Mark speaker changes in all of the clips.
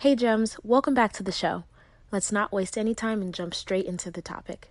Speaker 1: Hey, Gems, welcome back to the show. Let's not waste any time and jump straight into the topic.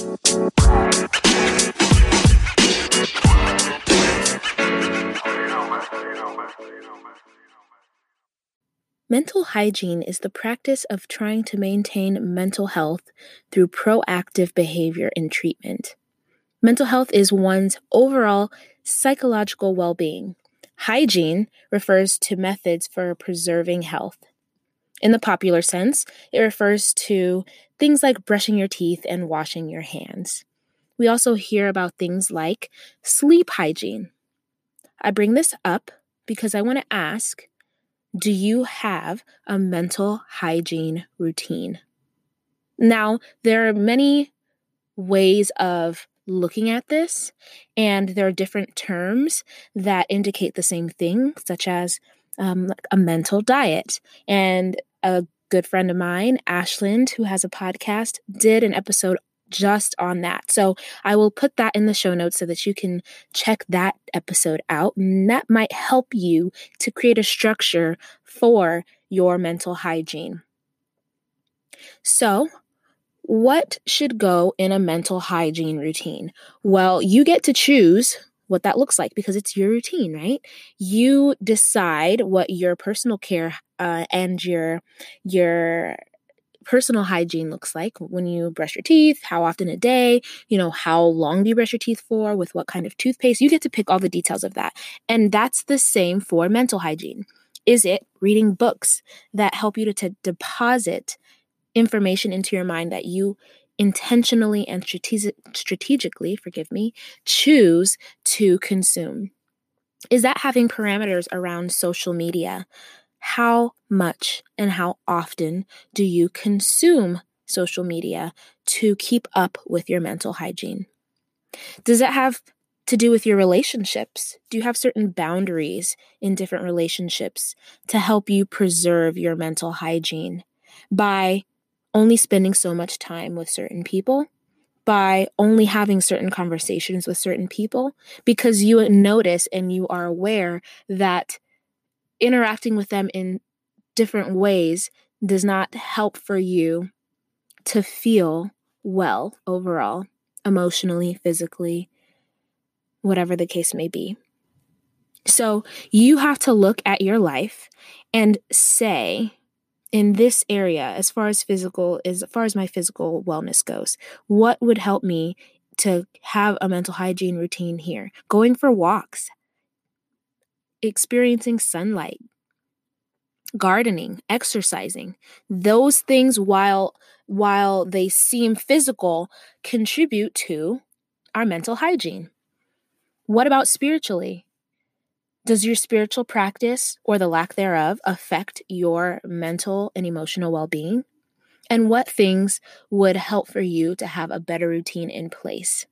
Speaker 1: Mental hygiene is the practice of trying to maintain mental health through proactive behavior and treatment. Mental health is one's overall psychological well being. Hygiene refers to methods for preserving health. In the popular sense, it refers to things like brushing your teeth and washing your hands. We also hear about things like sleep hygiene. I bring this up because I want to ask do you have a mental hygiene routine? Now, there are many ways of looking at this, and there are different terms that indicate the same thing, such as um, a mental diet. And a good friend of mine, Ashland, who has a podcast, did an episode just on that. So I will put that in the show notes so that you can check that episode out. And that might help you to create a structure for your mental hygiene. So, what should go in a mental hygiene routine? Well, you get to choose what that looks like because it's your routine, right? You decide what your personal care uh, and your your personal hygiene looks like when you brush your teeth, how often a day, you know, how long do you brush your teeth for, with what kind of toothpaste. You get to pick all the details of that. And that's the same for mental hygiene. Is it reading books that help you to, to deposit information into your mind that you intentionally and strategic, strategically, forgive me, choose to consume? Is that having parameters around social media? How much and how often do you consume social media to keep up with your mental hygiene? Does it have to do with your relationships? Do you have certain boundaries in different relationships to help you preserve your mental hygiene by only spending so much time with certain people? By only having certain conversations with certain people because you notice and you are aware that interacting with them in different ways does not help for you to feel well overall, emotionally, physically, whatever the case may be. So you have to look at your life and say, in this area, as far as physical, is as far as my physical wellness goes, what would help me to have a mental hygiene routine here? Going for walks, experiencing sunlight, gardening, exercising. Those things while while they seem physical contribute to our mental hygiene. What about spiritually? Does your spiritual practice or the lack thereof affect your mental and emotional well-being? And what things would help for you to have a better routine in place?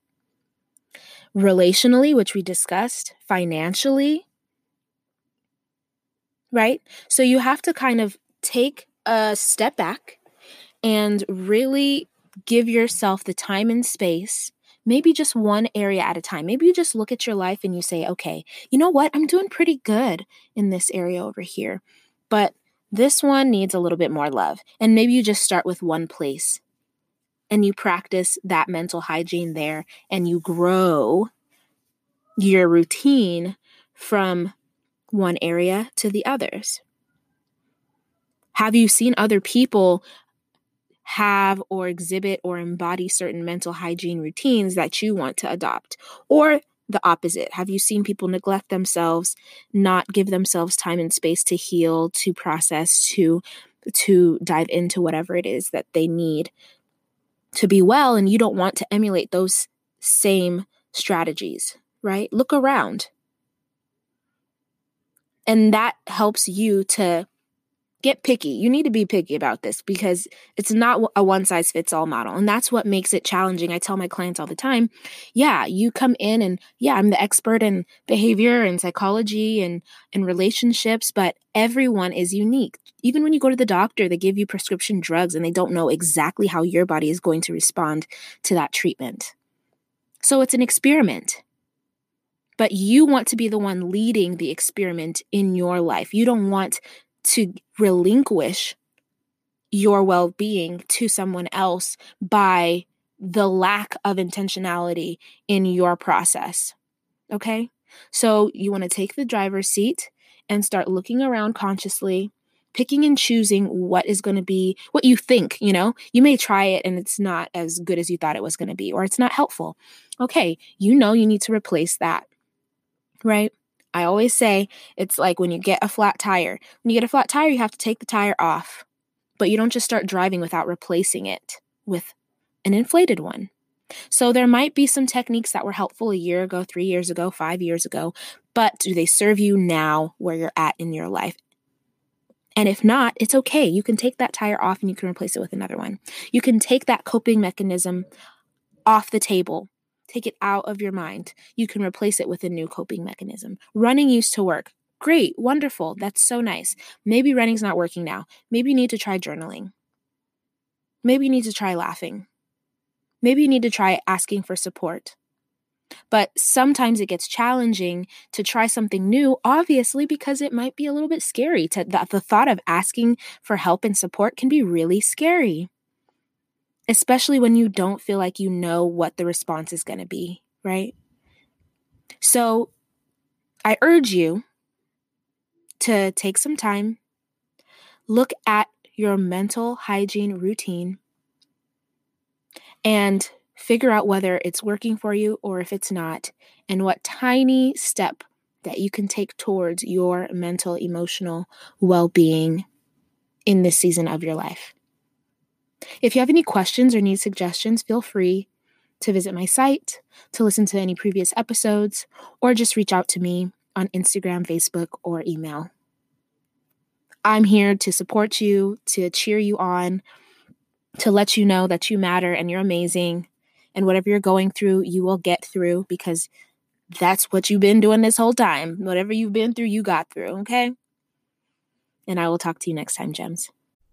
Speaker 1: Relationally, which we discussed, financially, right? So you have to kind of take a step back and really give yourself the time and space maybe just one area at a time. Maybe you just look at your life and you say, okay, you know what? I'm doing pretty good in this area over here. But this one needs a little bit more love. And maybe you just start with one place and you practice that mental hygiene there and you grow your routine from one area to the others? Have you seen other people have or exhibit or embody certain mental hygiene routines that you want to adopt? Or the opposite? Have you seen people neglect themselves, not give themselves time and space to heal, to process, to to dive into whatever it is that they need to be well and you don't want to emulate those same strategies, right? Look around. And that helps you to get picky. You need to be picky about this because it's not a one size fits all model. And that's what makes it challenging. I tell my clients all the time, yeah, you come in and yeah, I'm the expert in behavior and psychology and and relationships, but everyone is unique. Even when you go to the doctor, they give you prescription drugs and they don't know exactly how your body is going to respond to that treatment. So it's an experiment. But you want to be the one leading the experiment in your life. You don't want to relinquish your well being to someone else by the lack of intentionality in your process. Okay? So you want to take the driver's seat and start looking around consciously, picking and choosing what is going to be what you think, you know? You may try it and it's not as good as you thought it was going to be, or it's not helpful. Okay, you know you need to replace that, right? I always say it's like when you get a flat tire. When you get a flat tire, you have to take the tire off, but you don't just start driving without replacing it with an inflated one. So there might be some techniques that were helpful a year ago, three years ago, five years ago, but do they serve you now where you're at in your life? And if not, it's okay. You can take that tire off and you can replace it with another one. You can take that coping mechanism off the table Take it out of your mind. You can replace it with a new coping mechanism. Running used to work. Great, wonderful. That's so nice. Maybe running's not working now. Maybe you need to try journaling. Maybe you need to try laughing. Maybe you need to try asking for support. But sometimes it gets challenging to try something new, obviously, because it might be a little bit scary. To, the, the thought of asking for help and support can be really scary especially when you don't feel like you know what the response is going to be, right? So I urge you to take some time, look at your mental hygiene routine, and figure out whether it's working for you or if it's not, and what tiny step that you can take towards your mental, emotional well being in this season of your life. If you have any questions or need suggestions, feel free to visit my site, to listen to any previous episodes, or just reach out to me on Instagram, Facebook, or email. I'm here to support you, to cheer you on, to let you know that you matter and you're amazing. And whatever you're going through, you will get through because that's what you've been doing this whole time. Whatever you've been through, you got through, okay? And I will talk to you next time, Gems.